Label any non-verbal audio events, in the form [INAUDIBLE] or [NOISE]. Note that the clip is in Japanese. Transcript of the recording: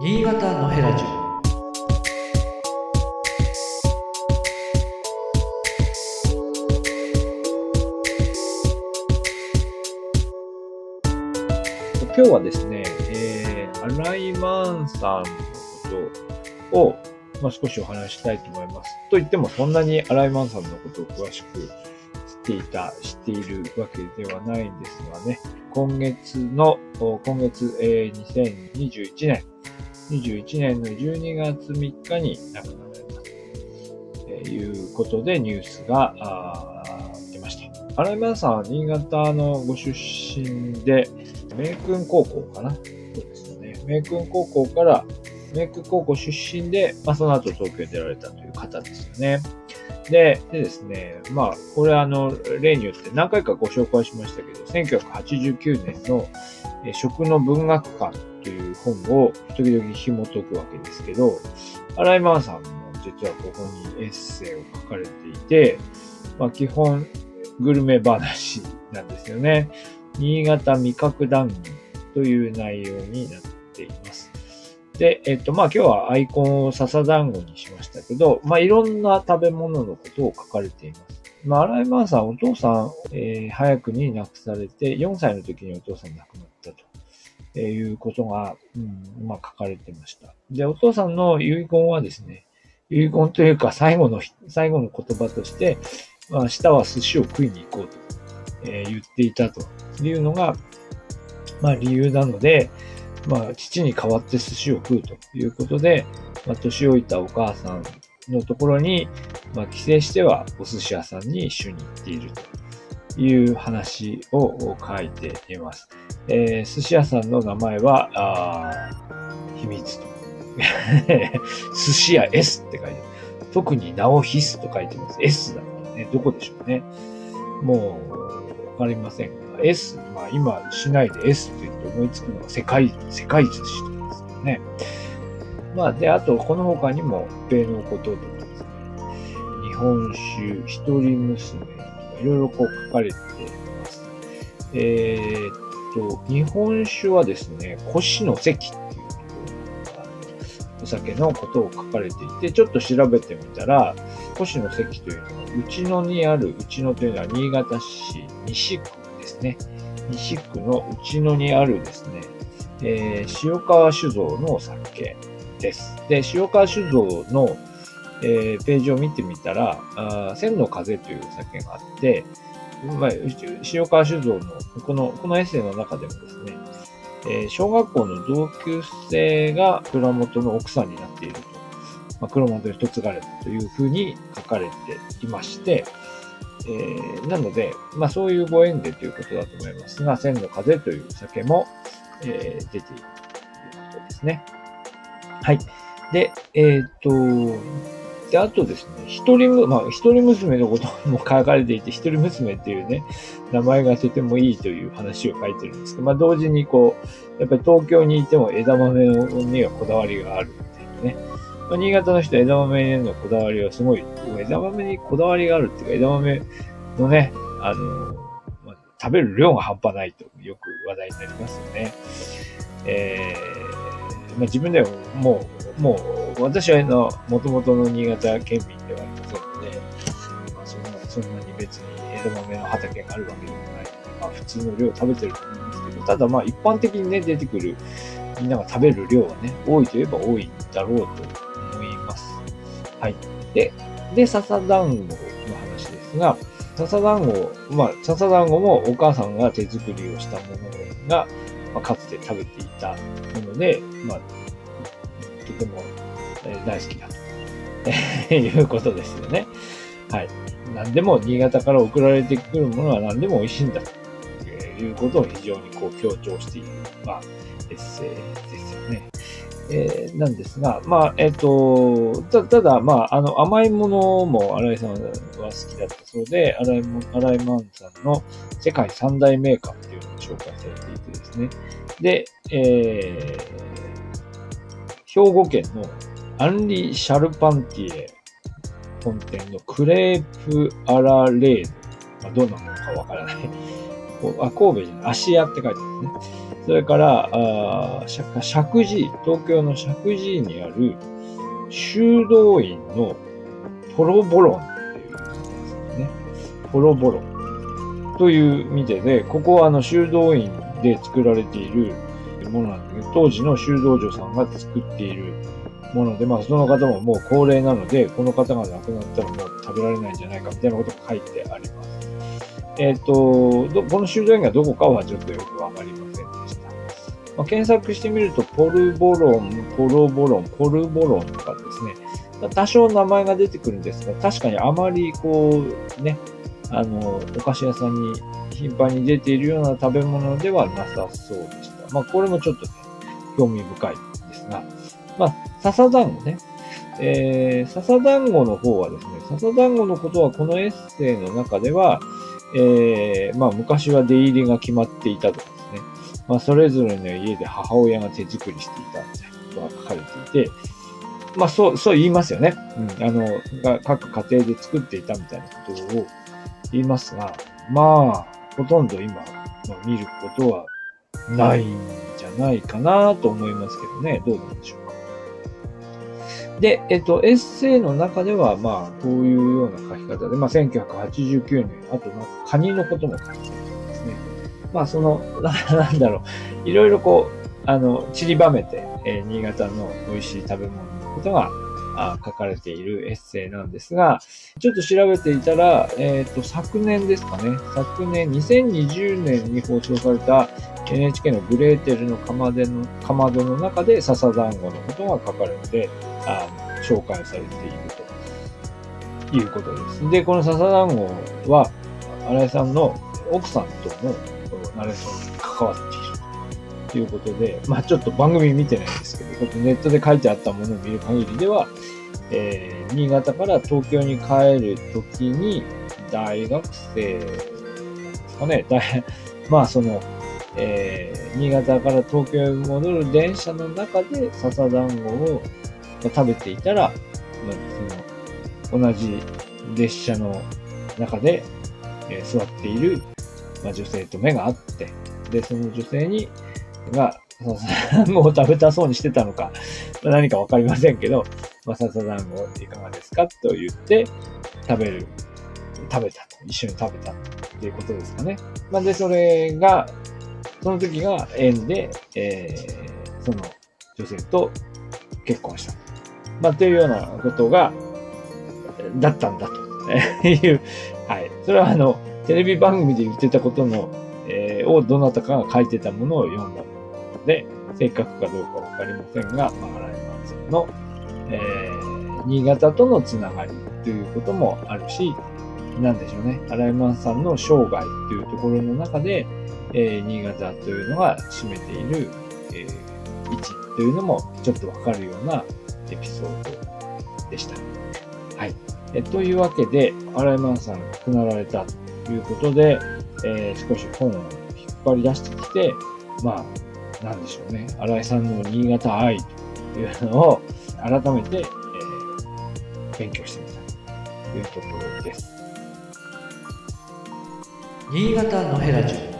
新潟のヘラジオ今日はですね、えー、アライマンさんのことを、まあ、少しお話したいと思います。と言っても、そんなにアライマンさんのことを詳しく知っていた、知っているわけではないんですがね、今月の、今月、えー、2021年、21年の12月3日に亡くなられたということでニュースが出ました。アライマンさんは新潟のご出身で、名君高校かな？そうですよね。名君高校から、名君高校出身で、まあ、その後東京に出られたという方ですよね。で、でですね、まあ、これあの、例によって何回かご紹介しましたけど、1989年の食の文学館という本を時々紐解くわけですけど、荒井真さんも実はここにエッセイを書かれていて、まあ、基本グルメ話なんですよね。新潟味覚談義という内容になっています。で、えっと、まあ今日はアイコンを笹団子にしましたけど、まあいろんな食べ物のことを書かれています。まあ、荒井マンさん、お父さん、えー、早くに亡くされて、4歳の時にお父さん亡くなったということが、うん、まあ書かれてました。で、お父さんの遺言はですね、遺言というか最後の、最後の言葉として、まあ、明日は寿司を食いに行こうと、え、言っていたと。いうのが、まあ理由なので、まあ父に代わって寿司を食うと。いうことで、まあ年老いたお母さんのところに、まあ帰省してはお寿司屋さんに一緒に行っていると。いう話を書いています。えー、寿司屋さんの名前は、あ秘密と。[LAUGHS] 寿司屋 S って書いてある。特に名を必須と書いてます。S だからね、どこでしょうね。もう、わかりませんが。S、まあ今、市内で S って言って思いつくのは世界、世界寿司とかですよね。まあで、あと、この他にも、米のこととかですね、日本酒、一人娘、いろいろこう書かれています。えー、っと、日本酒はですね、腰の関っていうところお酒のことを書かれていて、ちょっと調べてみたら、腰の関というのは、内野にある、内野というのは新潟市西区ですね。西区の内野にあるですね、えー、塩川酒造のお酒です。で、塩川酒造の、えー、ページを見てみたら、あ千の風という酒があって、まあ、塩川酒造のこの、このエッセイの中でもですね、えー、小学校の同級生が蔵元の奥さんになっていると。まあ、黒本に嫁がれたというふうに書かれていまして、えー、なので、まあそういうご縁でということだと思いますが、千の風という酒も、えー、出ているということですね。はい。で、えっ、と、で、あとですね、一人、まあ、一人娘のことも書かれていて、一人娘っていうね、名前がとてもいいという話を書いてるんですけど、まあ、同時にこう、やっぱり東京にいても枝豆にはこだわりがあるっていうね。まあ、新潟の人は枝豆へのこだわりはすごい、枝豆にこだわりがあるっていうか、枝豆のね、あの、まあ、食べる量が半端ないとよく話題になりますよね。えー、まあ、自分でももう、もう、私はの、もともとの新潟県民ではありませんので、まあ、そんな、そんなに別に枝豆の畑があるわけでもない。まあ、普通の量食べてると思いますけど、ただまあ、一般的にね、出てくる、みんなが食べる量はね、多いといえば多いんだろうと思います。はい。で、で、笹団子の話ですが、笹団子、まあ、笹団子もお母さんが手作りをしたものが、まあ、かつて食べていたもので、まあ、とても、大好きだということですよね。はい。何でも新潟から送られてくるものは何でも美味しいんだということを非常にこう強調している、まあ、エッセイですよね。えー、なんですが、まあ、えっ、ー、と、たただ、まあ、あの、甘いものも新井さんは好きだったそうで、新井も、新井マンさんの世界三大メーカーっていうのが紹介されていてですね。で、えー、兵庫県のアンリ・シャルパンティエ本店のクレープ・アラレーヌ、まあ、どんなものかわからないあ、神戸じゃない、芦屋って書いてあるんですね。それから、あ石神井、東京の石神井にある修道院のポロボロンっていうですね。ポロボロンという店で、ここはあの修道院で作られているものなんだけど、当時の修道女さんが作っているもので、まあその方ももう高齢なので、この方が亡くなったらもう食べられないんじゃないかみたいなことが書いてあります。えっ、ー、と、この修道院がどこかはちょっとよくわかりません。まあ、検索してみると、ポルボロン、ポロボロン、ポルボロンとかですね、多少名前が出てくるんですが、確かにあまりこう、ね、あの、お菓子屋さんに頻繁に出ているような食べ物ではなさそうでした。まあ、これもちょっとね、興味深いですが、まあ、笹団子ね。えー、笹団子の方はですね、笹団子のことはこのエッセイの中では、えー、まあ昔は出入りが決まっていたと。まあそれぞれの家で母親が手作りしていたみたいなことが書かれていて、まあそう、そう言いますよね。うん。あの、各家庭で作っていたみたいなことを言いますが、まあ、ほとんど今、まあ、見ることはないんじゃないかなと思いますけどね。どうなんでしょうで、えっと、エッセイの中では、まあ、こういうような書き方で、まあ、1989年、あと、まあ、カニのことも書いてある。まあ、その、[LAUGHS] なんだろう、いろいろこう、あの、散りばめて、えー、新潟の美味しい食べ物のことがあ書かれているエッセイなんですが、ちょっと調べていたら、えっ、ー、と、昨年ですかね、昨年、2020年に放送された NHK のグレーテルのかまどのかまどの中で笹団子のことが書かれて、あ紹介されているということです。で、この笹団子は、新井さんの奥さんとのナレーションに関わっているということで、まあちょっと番組見てないんですけど、ネットで書いてあったものを見る限りでは、えー、新潟から東京に帰るときに、大学生ですかね、大 [LAUGHS] まあその、えー、新潟から東京へ戻る電車の中で笹団子を食べていたら、まあ、その同じ列車の中で、えー、座っている、まあ、女性と目が合って、で、その女性に、が、笹団子を食べたそうにしてたのか、まあ、何かわかりませんけど、まあ、笹団子いかがですかと言って、食べる、食べたと、一緒に食べたっていうことですかね。まあ、で、それが、その時が縁で、えー、その女性と結婚した。まあ、というようなことが、だったんだという、はい。それはあの、テレビ番組で言ってたことの、えー、をどなたかが書いてたものを読んだので、正確かどうかわかりませんが、まあ、新井満さんの、えー、新潟とのつながりということもあるし、なんでしょうね。新井満さんの生涯というところの中で、えー、新潟というのが占めている、えー、位置というのもちょっとわかるようなエピソードでした。はい。えというわけで、新井満さんが亡くなられたということで、えー、少し本を引っ張り出してきて、まあ、なんでしょうね。新井さんの新潟愛というのを改めて、えー、勉強してみたというところです。新潟のヘラジオ